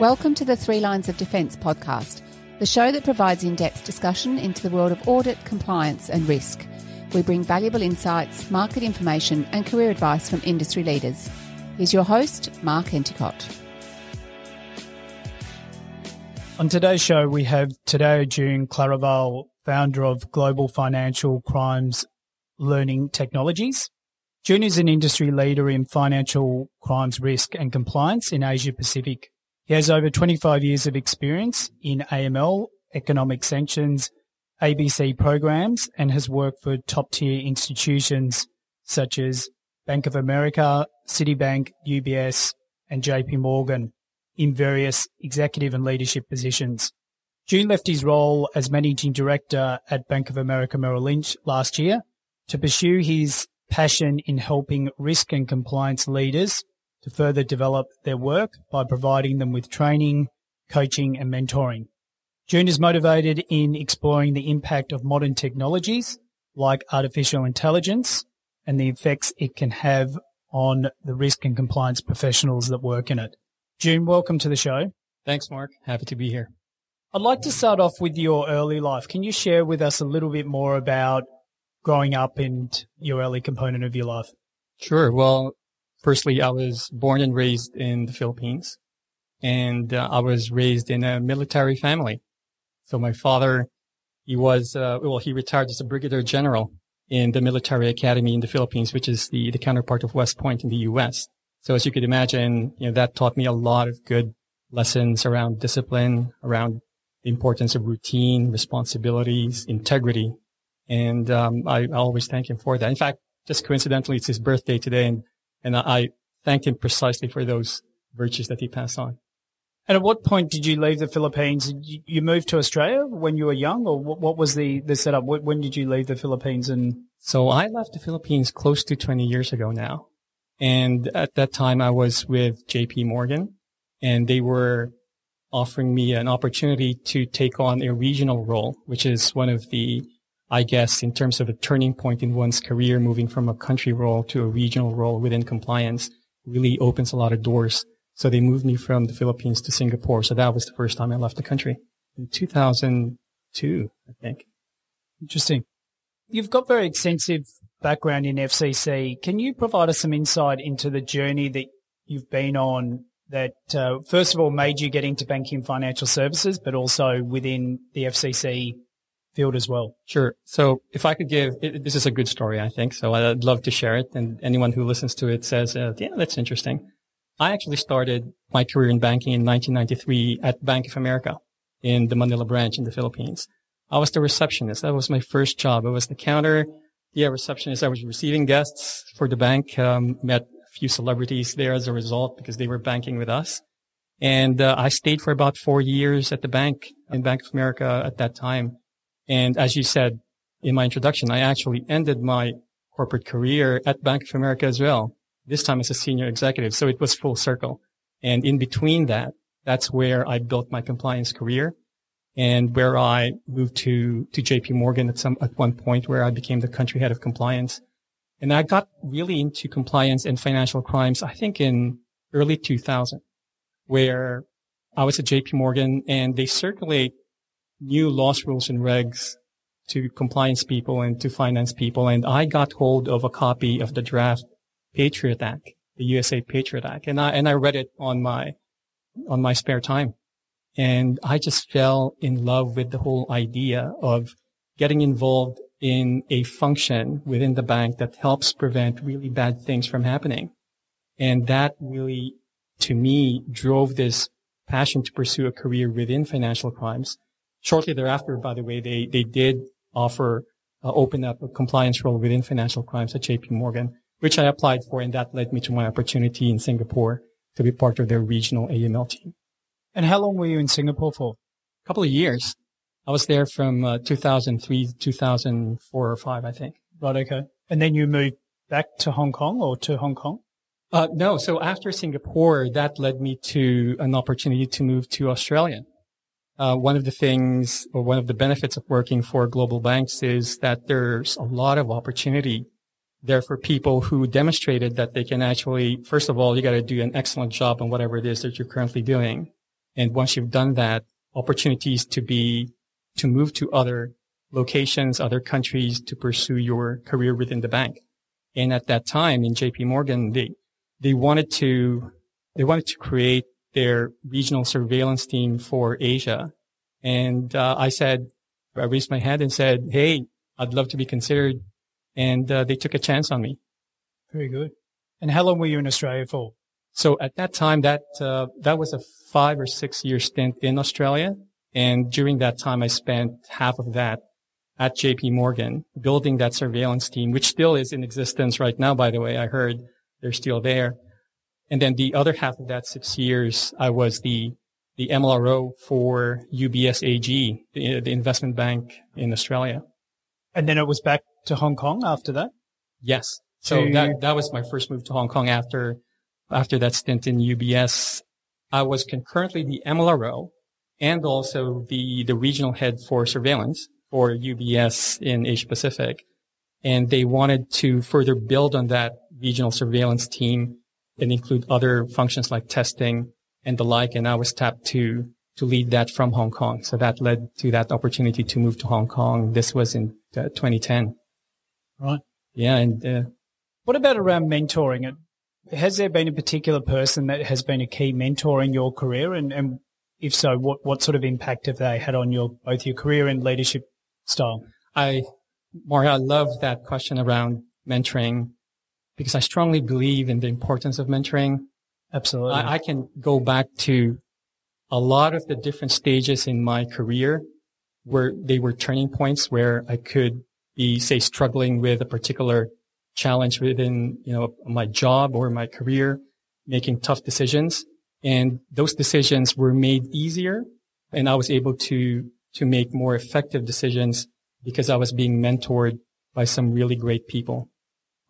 Welcome to the Three Lines of Defence podcast, the show that provides in depth discussion into the world of audit, compliance, and risk. We bring valuable insights, market information, and career advice from industry leaders. Here's your host, Mark Enticott. On today's show, we have today Jun Claravall, founder of Global Financial Crimes Learning Technologies. Jun is an industry leader in financial crimes risk and compliance in Asia Pacific. He has over 25 years of experience in AML, economic sanctions, ABC programs, and has worked for top tier institutions such as Bank of America, Citibank, UBS, and JP Morgan in various executive and leadership positions. Jun left his role as managing director at Bank of America Merrill Lynch last year to pursue his passion in helping risk and compliance leaders to further develop their work by providing them with training, coaching, and mentoring. Jun is motivated in exploring the impact of modern technologies like artificial intelligence and the effects it can have on the risk and compliance professionals that work in it. Jun, welcome to the show. Thanks, Mark. Happy to be here. I'd like to start off with your early life. Can you share with us a little bit more about growing up and your early component of your life? Sure. Well, Firstly, I was born and raised in the Philippines and uh, I was raised in a military family. So my father, he was, uh, well, he retired as a brigadier general in the military academy in the Philippines, which is the, the counterpart of West Point in the U.S. So as you could imagine, you know, that taught me a lot of good lessons around discipline, around the importance of routine, responsibilities, integrity. And, um, I, I always thank him for that. In fact, just coincidentally, it's his birthday today and and I thanked him precisely for those virtues that he passed on. And at what point did you leave the Philippines? You moved to Australia when you were young, or what was the, the setup? When did you leave the Philippines? And so I left the Philippines close to 20 years ago now. And at that time I was with JP Morgan and they were offering me an opportunity to take on a regional role, which is one of the I guess, in terms of a turning point in one's career, moving from a country role to a regional role within compliance really opens a lot of doors. So they moved me from the Philippines to Singapore. So that was the first time I left the country in 2002, I think. Interesting. You've got very extensive background in FCC. Can you provide us some insight into the journey that you've been on that, uh, first of all, made you get into banking financial services, but also within the FCC field as well. Sure. So if I could give, it, this is a good story, I think. So I'd love to share it. And anyone who listens to it says, uh, yeah, that's interesting. I actually started my career in banking in 1993 at Bank of America in the Manila branch in the Philippines. I was the receptionist. That was my first job. I was the counter. Yeah, receptionist. I was receiving guests for the bank. Um, met a few celebrities there as a result because they were banking with us. And uh, I stayed for about four years at the bank in Bank of America at that time. And as you said in my introduction, I actually ended my corporate career at Bank of America as well, this time as a senior executive. So it was full circle. And in between that, that's where I built my compliance career and where I moved to, to JP Morgan at some, at one point where I became the country head of compliance. And I got really into compliance and financial crimes, I think in early 2000, where I was at JP Morgan and they circulate new laws, rules, and regs to compliance people and to finance people. And I got hold of a copy of the draft Patriot Act, the USA Patriot Act, and I and I read it on my on my spare time, and I just fell in love with the whole idea of getting involved in a function within the bank that helps prevent really bad things from happening. And that really, to me, drove this passion to pursue a career within financial crimes Shortly thereafter, by the way, they, they did offer, uh, open up a compliance role within financial crimes at JP Morgan, which I applied for. And that led me to my opportunity in Singapore to be part of their regional AML team. And how long were you in Singapore for? A couple of years. I was there from uh, 2003 2004 or five, I think. Right. Okay. And then you moved back to Hong Kong or to Hong Kong? Uh, no. So after Singapore, that led me to an opportunity to move to Australia uh, one of the things or one of the benefits of working for global banks is that there's a lot of opportunity there for people who demonstrated that they can actually, first of all, you got to do an excellent job on whatever it is that you're currently doing. And once you've done that, opportunities to be, to move to other locations, other countries to pursue your career within the bank. And at that time in JP Morgan, they, they wanted to, they wanted to create their regional surveillance team for Asia. And uh, I said, I raised my hand and said, Hey, I'd love to be considered. And uh, they took a chance on me. Very good. And how long were you in Australia for? So at that time, that uh, that was a five or six year stint in Australia, and during that time, I spent half of that at JP Morgan building that surveillance team, which still is in existence right now, by the way. I heard they're still there. And then the other half of that six years, I was the, the MLRO for UBS AG, the, the investment bank in Australia. And then it was back to Hong Kong after that? Yes. So to... that, that was my first move to Hong Kong after, after that stint in UBS. I was concurrently the MLRO and also the, the regional head for surveillance for UBS in Asia Pacific. And they wanted to further build on that regional surveillance team and include other functions like testing and the like. And I was tapped to, to lead that from Hong Kong. So that led to that opportunity to move to Hong Kong. This was in uh, 2010. Right. Yeah. And, uh, what about around mentoring? Has there been a particular person that has been a key mentor in your career? And, and if so, what, what sort of impact have they had on your, both your career and leadership style? I, Mario, I love that question around mentoring because I strongly believe in the importance of mentoring. Absolutely. I, I can go back to a lot of the different stages in my career where they were turning points where I could be, say, struggling with a particular challenge within, you know, my job or my career, making tough decisions. And those decisions were made easier and I was able to to make more effective decisions because I was being mentored by some really great people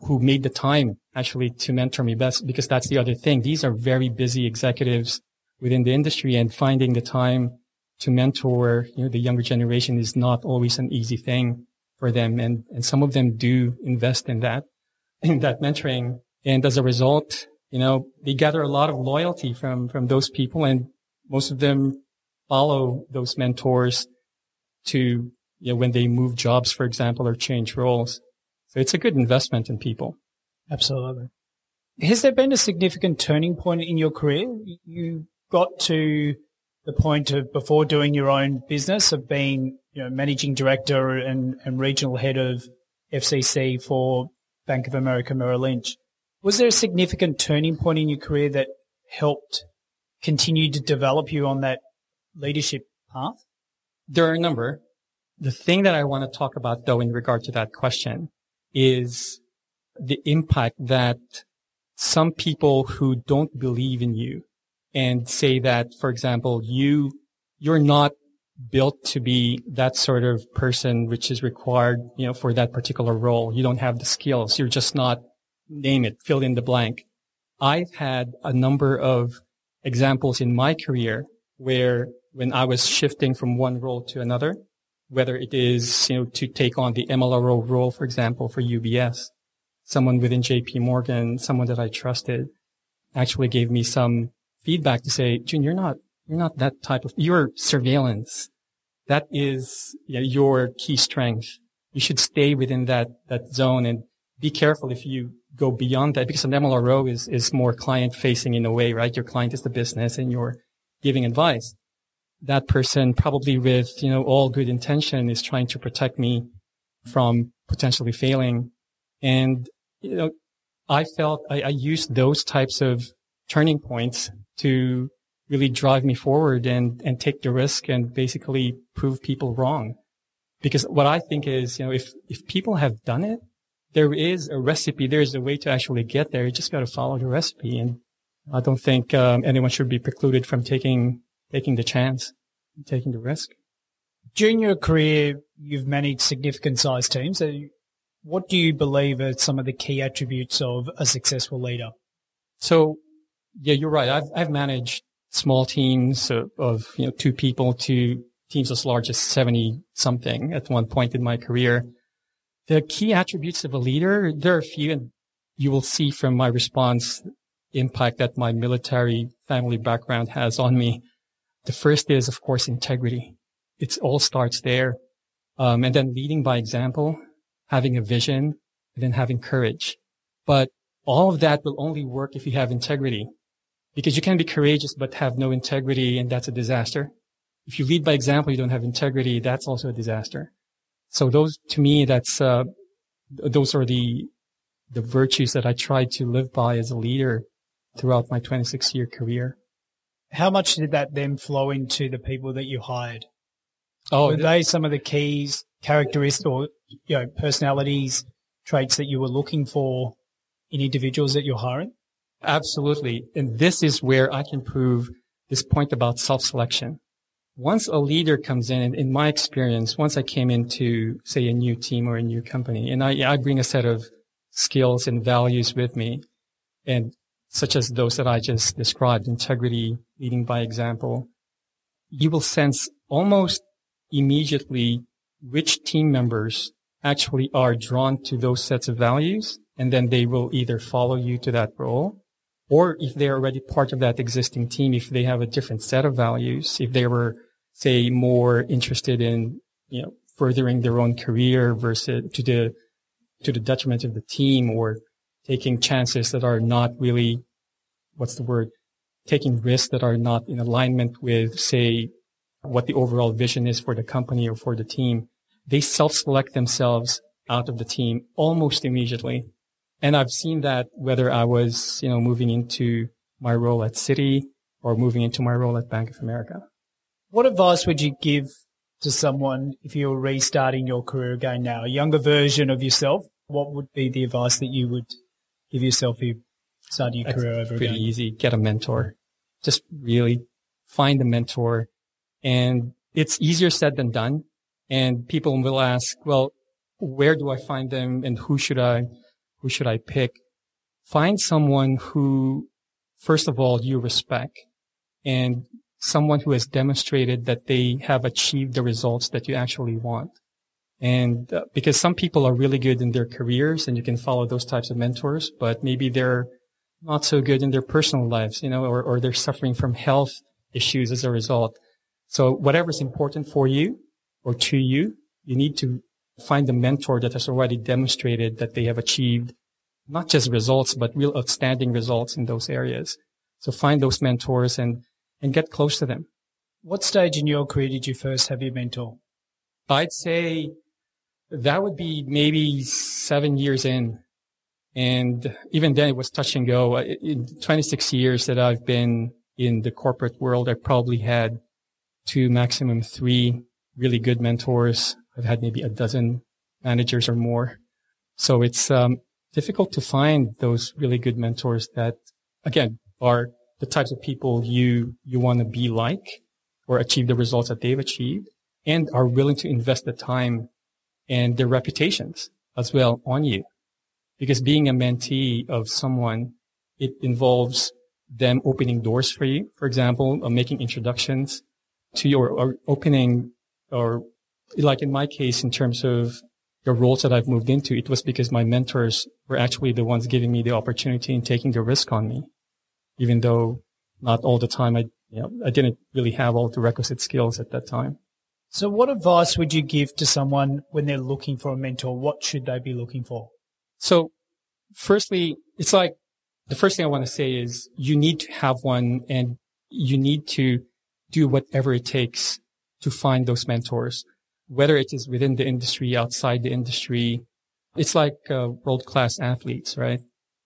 who made the time actually to mentor me best because that's the other thing. These are very busy executives within the industry and finding the time to mentor, you know, the younger generation is not always an easy thing for them. And, and some of them do invest in that, in that mentoring. And as a result, you know, they gather a lot of loyalty from, from those people and most of them follow those mentors to, you know, when they move jobs, for example, or change roles. So it's a good investment in people. Absolutely. Has there been a significant turning point in your career? You got to the point of before doing your own business of being, you know, managing director and, and regional head of FCC for Bank of America Merrill Lynch. Was there a significant turning point in your career that helped continue to develop you on that leadership path? There are a number. The thing that I want to talk about though in regard to that question is the impact that some people who don't believe in you and say that, for example, you, you're not built to be that sort of person which is required, you know, for that particular role. You don't have the skills. You're just not, name it, fill in the blank. I've had a number of examples in my career where when I was shifting from one role to another, whether it is, you know, to take on the MLRO role, for example, for UBS, someone within JP Morgan, someone that I trusted actually gave me some feedback to say, Jun, you're not, you're not that type of, you're surveillance. That is you know, your key strength. You should stay within that, that zone and be careful if you go beyond that because an MLRO is, is more client facing in a way, right? Your client is the business and you're giving advice that person probably with, you know, all good intention is trying to protect me from potentially failing. And, you know, I felt I, I used those types of turning points to really drive me forward and, and take the risk and basically prove people wrong. Because what I think is, you know, if, if people have done it, there is a recipe. There is a way to actually get there. You just got to follow the recipe. And I don't think um, anyone should be precluded from taking taking the chance, taking the risk. During your career, you've managed significant size teams. So What do you believe are some of the key attributes of a successful leader? So, yeah, you're right. I've, I've managed small teams of, of, you know, two people to teams as large as 70 something at one point in my career. The key attributes of a leader, there are a few, and you will see from my response impact that my military family background has on me. The first is, of course, integrity. It all starts there. Um, and then leading by example, having a vision, and then having courage. But all of that will only work if you have integrity. Because you can be courageous but have no integrity, and that's a disaster. If you lead by example, you don't have integrity, that's also a disaster. So those, to me, that's, uh, those are the, the virtues that I try to live by as a leader throughout my 26 year career. How much did that then flow into the people that you hired? Oh, were they some of the keys, characteristics, or you know, personalities, traits that you were looking for in individuals that you're hiring? Absolutely. And this is where I can prove this point about self-selection. Once a leader comes in, and in my experience, once I came into, say, a new team or a new company, and I, I bring a set of skills and values with me, and such as those that I just described, integrity, leading by example, you will sense almost immediately which team members actually are drawn to those sets of values. And then they will either follow you to that role or if they're already part of that existing team, if they have a different set of values, if they were, say, more interested in, you know, furthering their own career versus to the, to the detriment of the team or taking chances that are not really, what's the word? Taking risks that are not in alignment with, say, what the overall vision is for the company or for the team. They self-select themselves out of the team almost immediately. And I've seen that whether I was, you know, moving into my role at Citi or moving into my role at Bank of America. What advice would you give to someone if you were restarting your career again now, a younger version of yourself? What would be the advice that you would give yourself you started your That's career over pretty again? easy. Get a mentor. Just really find a mentor. And it's easier said than done. And people will ask, well, where do I find them and who should I, who should I pick? Find someone who, first of all, you respect and someone who has demonstrated that they have achieved the results that you actually want. And uh, because some people are really good in their careers and you can follow those types of mentors, but maybe they're not so good in their personal lives, you know, or, or they're suffering from health issues as a result. So whatever's important for you or to you, you need to find a mentor that has already demonstrated that they have achieved not just results, but real outstanding results in those areas. So find those mentors and, and get close to them. What stage in your career did you first have your mentor? I'd say that would be maybe seven years in. And even then it was touch and go. In 26 years that I've been in the corporate world, I probably had two, maximum three really good mentors. I've had maybe a dozen managers or more. So it's um, difficult to find those really good mentors that, again, are the types of people you you want to be like or achieve the results that they've achieved and are willing to invest the time and their reputations as well on you. Because being a mentee of someone, it involves them opening doors for you. For example, uh, making introductions to your or opening or like in my case, in terms of the roles that I've moved into, it was because my mentors were actually the ones giving me the opportunity and taking the risk on me, even though not all the time I, you know, I didn't really have all the requisite skills at that time. So what advice would you give to someone when they're looking for a mentor? What should they be looking for? So firstly, it's like the first thing I want to say is you need to have one and you need to do whatever it takes to find those mentors, whether it is within the industry, outside the industry. It's like uh, world class athletes, right?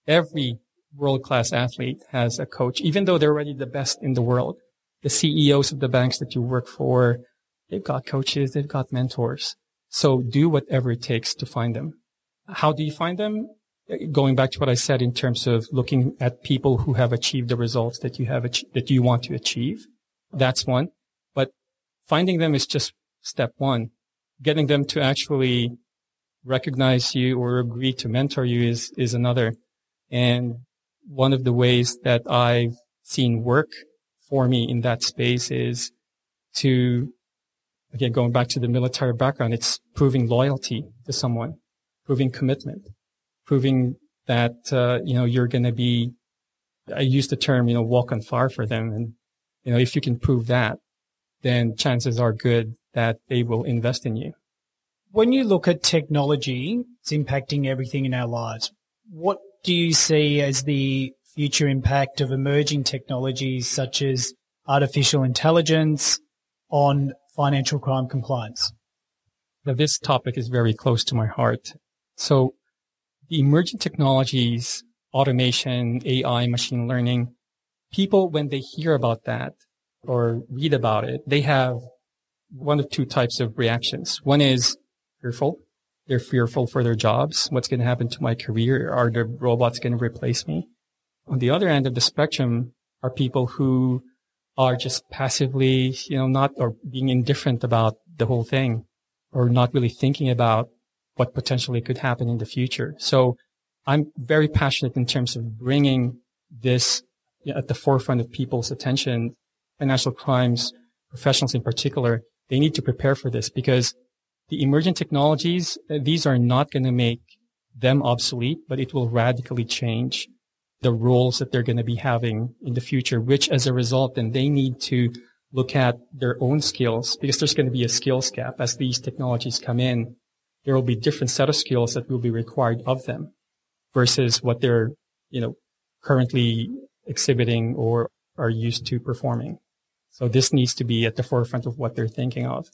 Every world class athlete has a coach, even though they're already the best in the world. The CEOs of the banks that you work for, they've got coaches, they've got mentors. So do whatever it takes to find them. How do you find them? Going back to what I said in terms of looking at people who have achieved the results that you have, that you want to achieve. That's one. But finding them is just step one. Getting them to actually recognize you or agree to mentor you is, is another. And one of the ways that I've seen work for me in that space is to, again, going back to the military background, it's proving loyalty to someone, proving commitment, proving that, uh, you know, you're going to be, I use the term, you know, walk on fire for them. And, you know, if you can prove that, then chances are good that they will invest in you. When you look at technology, it's impacting everything in our lives. What do you see as the future impact of emerging technologies such as artificial intelligence on financial crime compliance? Now, this topic is very close to my heart. So the emerging technologies, automation, AI, machine learning, people, when they hear about that or read about it, they have one of two types of reactions. One is fearful. They're fearful for their jobs. What's going to happen to my career? Are the robots going to replace me? On the other end of the spectrum are people who are just passively, you know, not or being indifferent about the whole thing or not really thinking about what potentially could happen in the future. So I'm very passionate in terms of bringing this at the forefront of people's attention. Financial crimes professionals in particular, they need to prepare for this because the emerging technologies, uh, these are not going to make them obsolete, but it will radically change the roles that they're going to be having in the future, which as a result, then they need to look at their own skills because there's going to be a skills gap as these technologies come in. There will be different set of skills that will be required of them versus what they're, you know, currently exhibiting or are used to performing. So this needs to be at the forefront of what they're thinking of.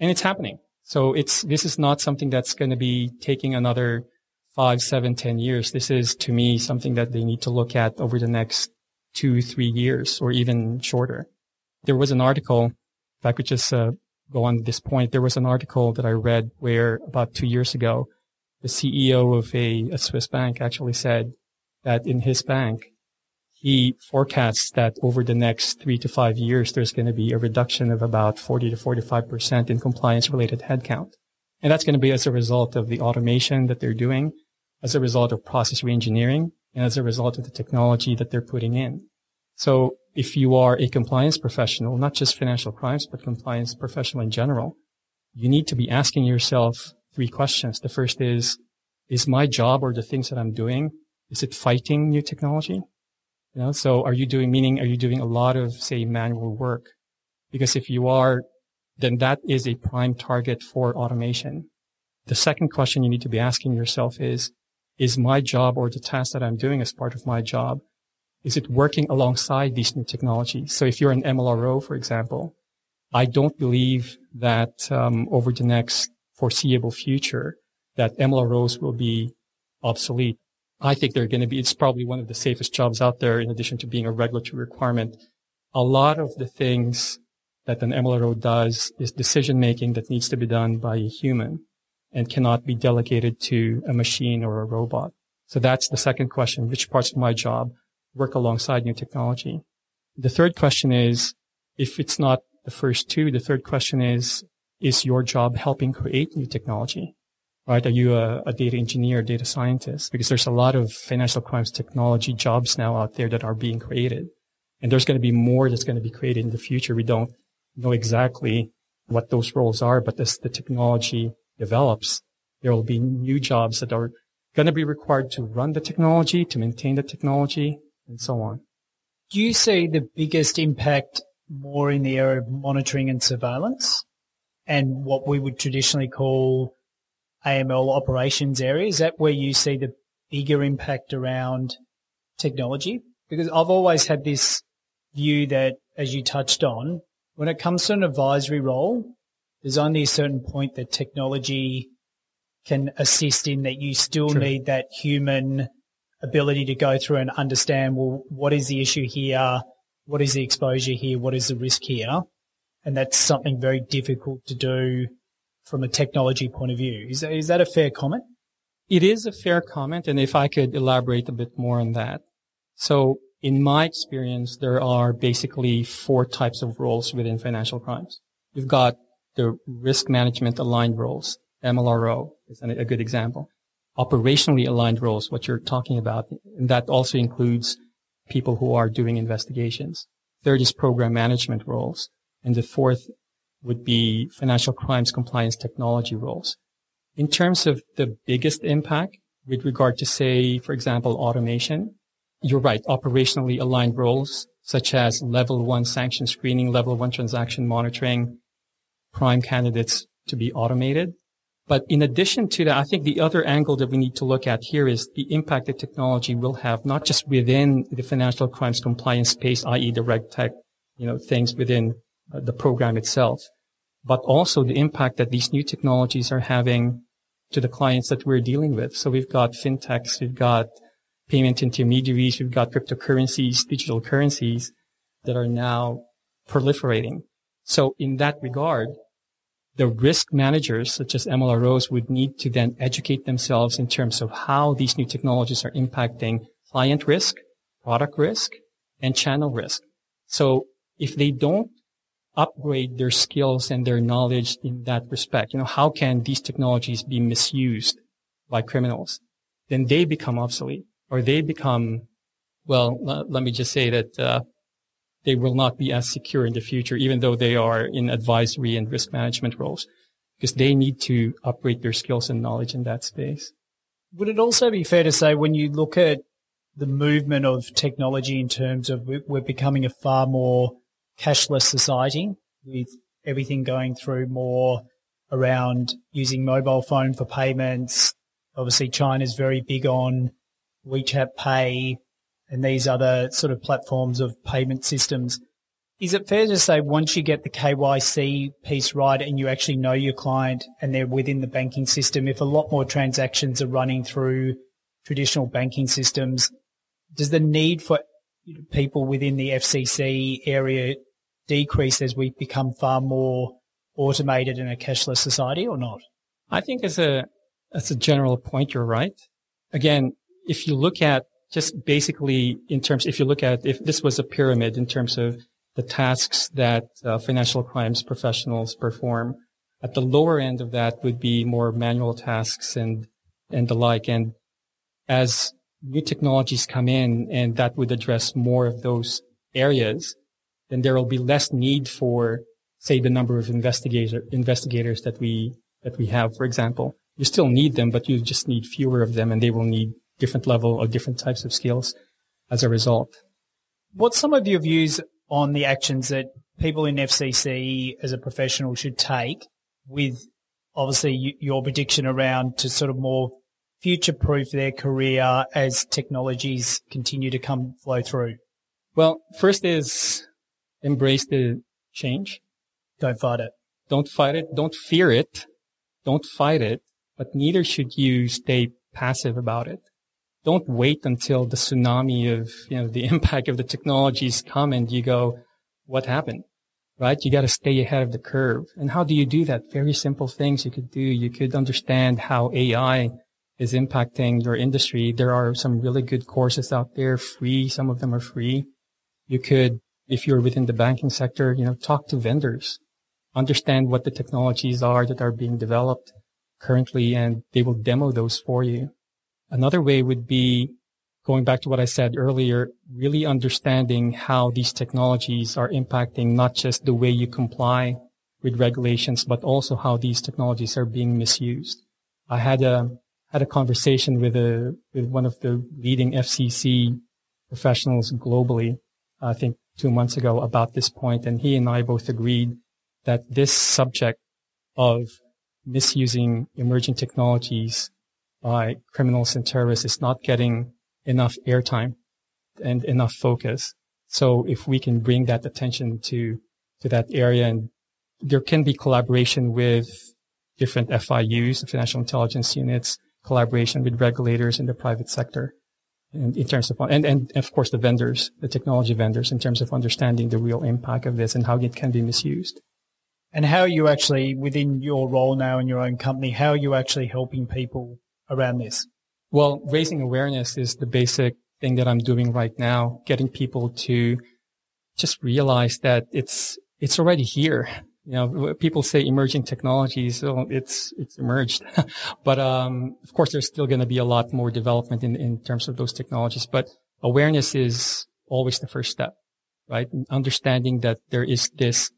And it's happening. So it's, this is not something that's going to be taking another five, seven, ten years. This is to me something that they need to look at over the next two, three years or even shorter. There was an article, if I could just uh, go on to this point, there was an article that I read where about two years ago, the CEO of a, a Swiss bank actually said that in his bank, he forecasts that over the next three to five years, there's going to be a reduction of about 40 to 45% in compliance related headcount. And that's going to be as a result of the automation that they're doing, as a result of process reengineering, and as a result of the technology that they're putting in. So if you are a compliance professional, not just financial crimes, but compliance professional in general, you need to be asking yourself three questions. The first is, is my job or the things that I'm doing, is it fighting new technology? You know, so are you doing, meaning, are you doing a lot of, say, manual work? Because if you are, then that is a prime target for automation. The second question you need to be asking yourself is, is my job or the task that I'm doing as part of my job, is it working alongside these new technologies? So if you're an MLRO, for example, I don't believe that um, over the next foreseeable future that MLROs will be obsolete. I think they're going to be, it's probably one of the safest jobs out there in addition to being a regulatory requirement. A lot of the things that an MLRO does is decision making that needs to be done by a human and cannot be delegated to a machine or a robot. So that's the second question. Which parts of my job work alongside new technology? The third question is, if it's not the first two, the third question is, is your job helping create new technology? right? Are you a, a, data engineer, data scientist? Because there's a lot of financial crimes technology jobs now out there that are being created. And there's going to be more that's going to be created in the future. We don't know exactly what those roles are, but as the technology develops, there will be new jobs that are going to be required to run the technology, to maintain the technology, and so on. Do you see the biggest impact more in the area of monitoring and surveillance and what we would traditionally call AML operations area? Is that where you see the bigger impact around technology? Because I've always had this view that, as you touched on, when it comes to an advisory role, there's only a certain point that technology can assist in that you still True. need that human ability to go through and understand, well, what is the issue here? What is the exposure here? What is the risk here? And that's something very difficult to do from a technology point of view. Is, is that a fair comment? It is a fair comment. And if I could elaborate a bit more on that. So in my experience, there are basically four types of roles within financial crimes. You've got the risk management aligned roles. MLRO is a good example. Operationally aligned roles, what you're talking about. And that also includes people who are doing investigations. Third is program management roles. And the fourth would be financial crimes compliance technology roles. In terms of the biggest impact with regard to say, for example, automation, you're right, operationally aligned roles such as level one sanction screening, level one transaction monitoring, prime candidates to be automated. But in addition to that, I think the other angle that we need to look at here is the impact that technology will have, not just within the financial crimes compliance space, i.e. the reg tech, you know, things within uh, the program itself, but also the impact that these new technologies are having to the clients that we're dealing with. So we've got fintechs, we've got payment intermediaries, we've got cryptocurrencies, digital currencies that are now proliferating. So in that regard, the risk managers, such as MLROs, would need to then educate themselves in terms of how these new technologies are impacting client risk, product risk, and channel risk. So if they don't upgrade their skills and their knowledge in that respect, you know, how can these technologies be misused by criminals? Then they become obsolete or they become, well, let me just say that, uh, they will not be as secure in the future, even though they are in advisory and risk management roles, because they need to upgrade their skills and knowledge in that space. Would it also be fair to say when you look at the movement of technology in terms of we're becoming a far more cashless society with everything going through more around using mobile phone for payments. Obviously, China's very big on WeChat Pay and these other sort of platforms of payment systems. Is it fair to say once you get the KYC piece right and you actually know your client and they're within the banking system, if a lot more transactions are running through traditional banking systems, does the need for people within the FCC area decrease as we become far more automated in a cashless society or not? I think as a, as a general point, you're right. Again, if you look at just basically in terms, if you look at if this was a pyramid in terms of the tasks that uh, financial crimes professionals perform, at the lower end of that would be more manual tasks and and the like. And as new technologies come in and that would address more of those areas, then there will be less need for, say, the number of investigator, investigators that we, that we have, for example. You still need them, but you just need fewer of them and they will need different level or different types of skills as a result. What's some of your views on the actions that people in FCC as a professional should take with obviously your prediction around to sort of more future proof their career as technologies continue to come flow through? Well, first is embrace the change. Don't fight it. Don't fight it. Don't fear it. Don't fight it, but neither should you stay passive about it don't wait until the tsunami of, you know, the impact of the technologies come and you go, what happened? Right? You got to stay ahead of the curve. And how do you do that? Very simple things you could do. You could understand how AI is impacting your industry. There are some really good courses out there, free. Some of them are free. You could, if you're within the banking sector, you know, talk to vendors, understand what the technologies are that are being developed currently, and they will demo those for you. Another way would be going back to what I said earlier, really understanding how these technologies are impacting not just the way you comply with regulations, but also how these technologies are being misused. I had a had a conversation with a with one of the leading FCC professionals globally, I think two months ago about this point, and he and I both agreed that this subject of misusing emerging technologies by criminals and terrorists is not getting enough airtime and enough focus. So if we can bring that attention to, to that area and there can be collaboration with different FIUs, financial intelligence units, collaboration with regulators in the private sector and in terms of, and, and of course the vendors, the technology vendors in terms of understanding the real impact of this and how it can be misused. And how are you actually, within your role now in your own company, how are you actually helping people around this? Well, raising awareness is the basic thing that I'm doing right now, getting people to just realize that it's, it's already here. You know, people say emerging technologies, so it's, it's emerged. but, um, of course, there's still going to be a lot more development in, in terms of those technologies, but awareness is always the first step, right? Understanding that there is this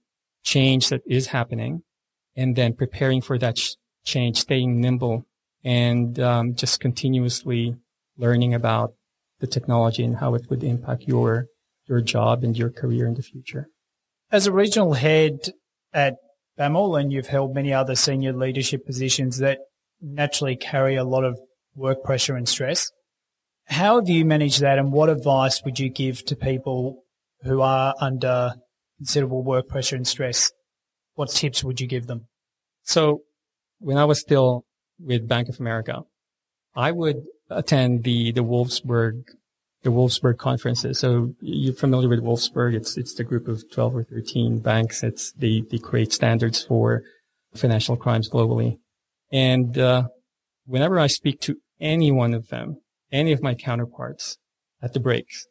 change that is happening and then preparing for that sh- change, staying nimble and um, just continuously learning about the technology and how it would impact your your job and your career in the future. As a regional head at BAML, and you've held many other senior leadership positions that naturally carry a lot of work pressure and stress. How have you managed that, and what advice would you give to people who are under considerable work pressure and stress? What tips would you give them? So, when I was still with Bank of America, I would attend the the Wolfsberg the Wolfsberg conferences. So you're familiar with Wolfsberg. It's, it's the group of 12 or 13 banks. It's, they, they create standards for financial crimes globally. And, uh, whenever I speak to any one of them, any of my counterparts at the breaks,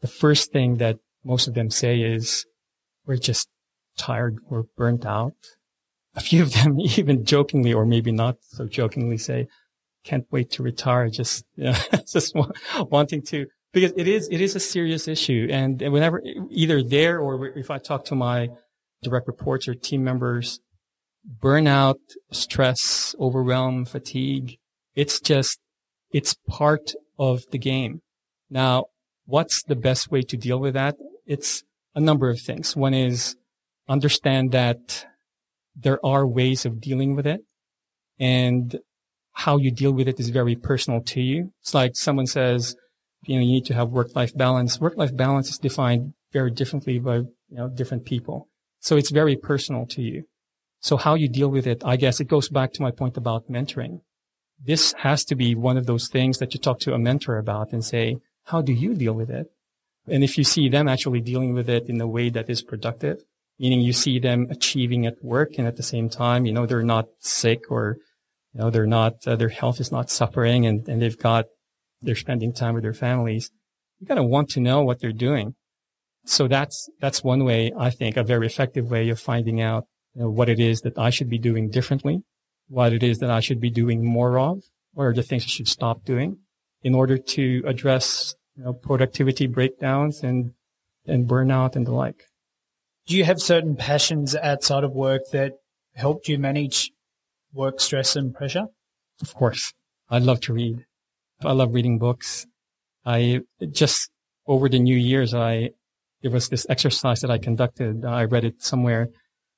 the first thing that most of them say is, we're just tired. We're burnt out. A few of them even jokingly or maybe not so jokingly say, can't wait to retire. Just, you know, just wanting to, because it is, it is a serious issue. And whenever either there or if I talk to my direct reports or team members, burnout, stress, overwhelm, fatigue, it's just, it's part of the game. Now, what's the best way to deal with that? It's a number of things. One is understand that there are ways of dealing with it and how you deal with it is very personal to you. It's like someone says, you know, you need to have work-life balance. Work-life balance is defined very differently by, you know, different people. So it's very personal to you. So how you deal with it, I guess it goes back to my point about mentoring. This has to be one of those things that you talk to a mentor about and say, how do you deal with it? And if you see them actually dealing with it in a way that is productive, meaning you see them achieving at work and at the same time, you know, they're not sick or you know, they're not, uh, their health is not suffering and, and they've got, they're spending time with their families. You kind of want to know what they're doing. So that's, that's one way, I think, a very effective way of finding out you know, what it is that I should be doing differently, what it is that I should be doing more of, what are the things I should stop doing in order to address, you know, productivity breakdowns and, and burnout and the like. Do you have certain passions outside of work that helped you manage work stress and pressure? Of course. I love to read. I love reading books. I just over the New Year's, I, there was this exercise that I conducted. I read it somewhere,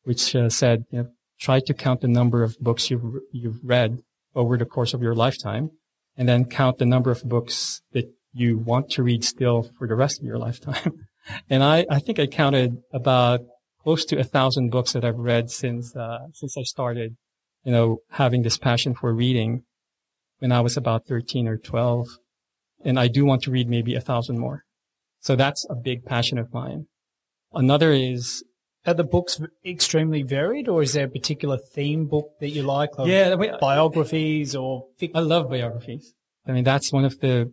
which uh, said, you know, try to count the number of books you've, you've read over the course of your lifetime and then count the number of books that you want to read still for the rest of your lifetime. and I, I think I counted about close to a thousand books that I've read since, uh, since I started you know, having this passion for reading when I was about 13 or 12. And I do want to read maybe a thousand more. So that's a big passion of mine. Another is are the books extremely varied, or is there a particular theme book that you like? like yeah, biographies or. Fic- I love biographies. I mean, that's one of the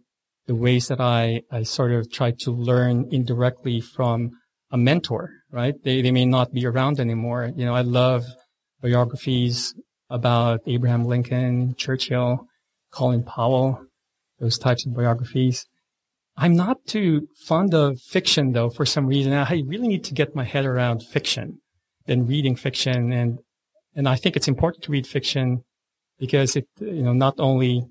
the ways that I I sort of try to learn indirectly from a mentor. Right? They they may not be around anymore. You know, I love biographies about Abraham Lincoln, Churchill, Colin Powell, those types of biographies. I'm not too fond of fiction though, for some reason. I really need to get my head around fiction than reading fiction. And, and I think it's important to read fiction because it, you know, not only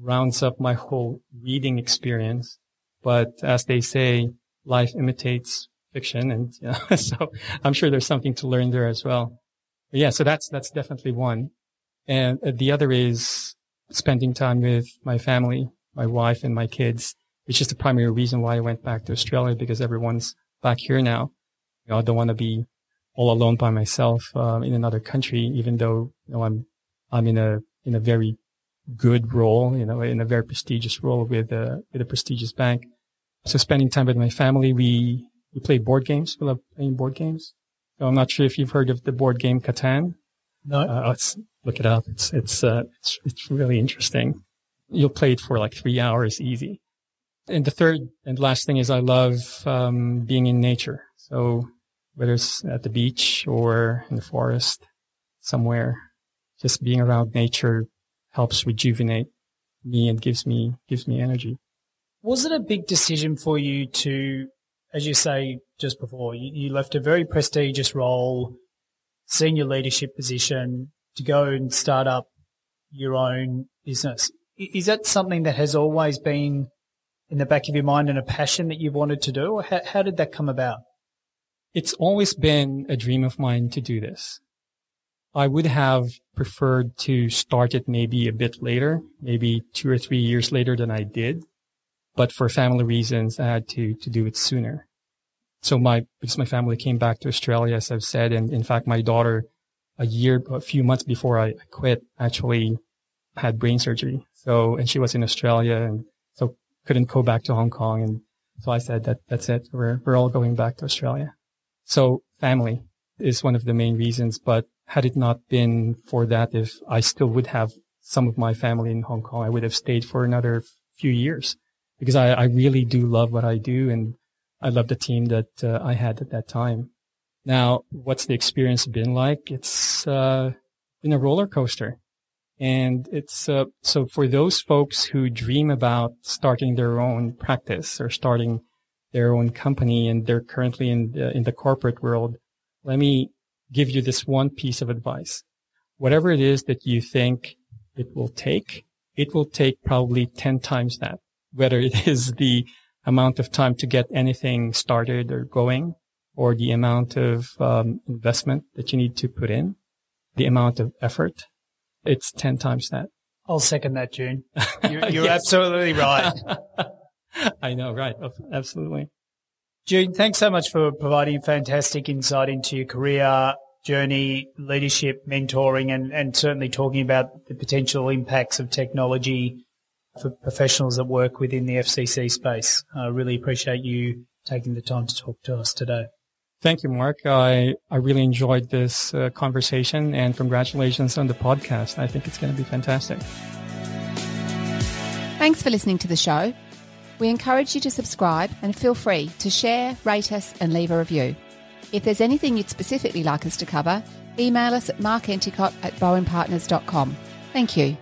rounds up my whole reading experience, but as they say, life imitates fiction. And you know, so I'm sure there's something to learn there as well. But yeah, so that's, that's definitely one. And the other is spending time with my family, my wife and my kids, which is the primary reason why I went back to Australia because everyone's back here now. You know, I don't want to be all alone by myself um, in another country, even though you know I'm I'm in a in a very good role, you know, in a very prestigious role with a with a prestigious bank. So spending time with my family, we we play board games. We love playing board games. So I'm not sure if you've heard of the board game Catan. No. Uh, it's look it up. It's it's uh, it's it's really interesting. You'll play it for like three hours easy. And the third and last thing is I love um, being in nature. So whether it's at the beach or in the forest, somewhere, just being around nature helps rejuvenate me and gives me gives me energy. Was it a big decision for you to, as you say just before, you, you left a very prestigious role senior leadership position to go and start up your own business. Is that something that has always been in the back of your mind and a passion that you've wanted to do? Or how, how did that come about? It's always been a dream of mine to do this. I would have preferred to start it maybe a bit later, maybe two or three years later than I did. But for family reasons, I had to, to do it sooner. So my, because my family came back to Australia, as I've said, and in fact, my daughter, a year, a few months before I quit, actually had brain surgery. So, and she was in Australia and so couldn't go back to Hong Kong. And so I said that that's it. We're, we're all going back to Australia. So family is one of the main reasons, but had it not been for that, if I still would have some of my family in Hong Kong, I would have stayed for another few years because I, I really do love what I do and I love the team that uh, I had at that time. Now, what's the experience been like? It's uh, been a roller coaster. And it's uh, so for those folks who dream about starting their own practice or starting their own company and they're currently in the, in the corporate world, let me give you this one piece of advice. Whatever it is that you think it will take, it will take probably 10 times that, whether it is the amount of time to get anything started or going or the amount of um, investment that you need to put in, the amount of effort. It's 10 times that. I'll second that, Jun. You're, you're absolutely right. I know, right. Absolutely. Jun, thanks so much for providing fantastic insight into your career journey, leadership, mentoring, and, and certainly talking about the potential impacts of technology for professionals that work within the FCC space. I really appreciate you taking the time to talk to us today. Thank you, Mark. I, I really enjoyed this uh, conversation and congratulations on the podcast. I think it's going to be fantastic. Thanks for listening to the show. We encourage you to subscribe and feel free to share, rate us, and leave a review. If there's anything you'd specifically like us to cover, email us at markenticott at bowenpartners.com. Thank you.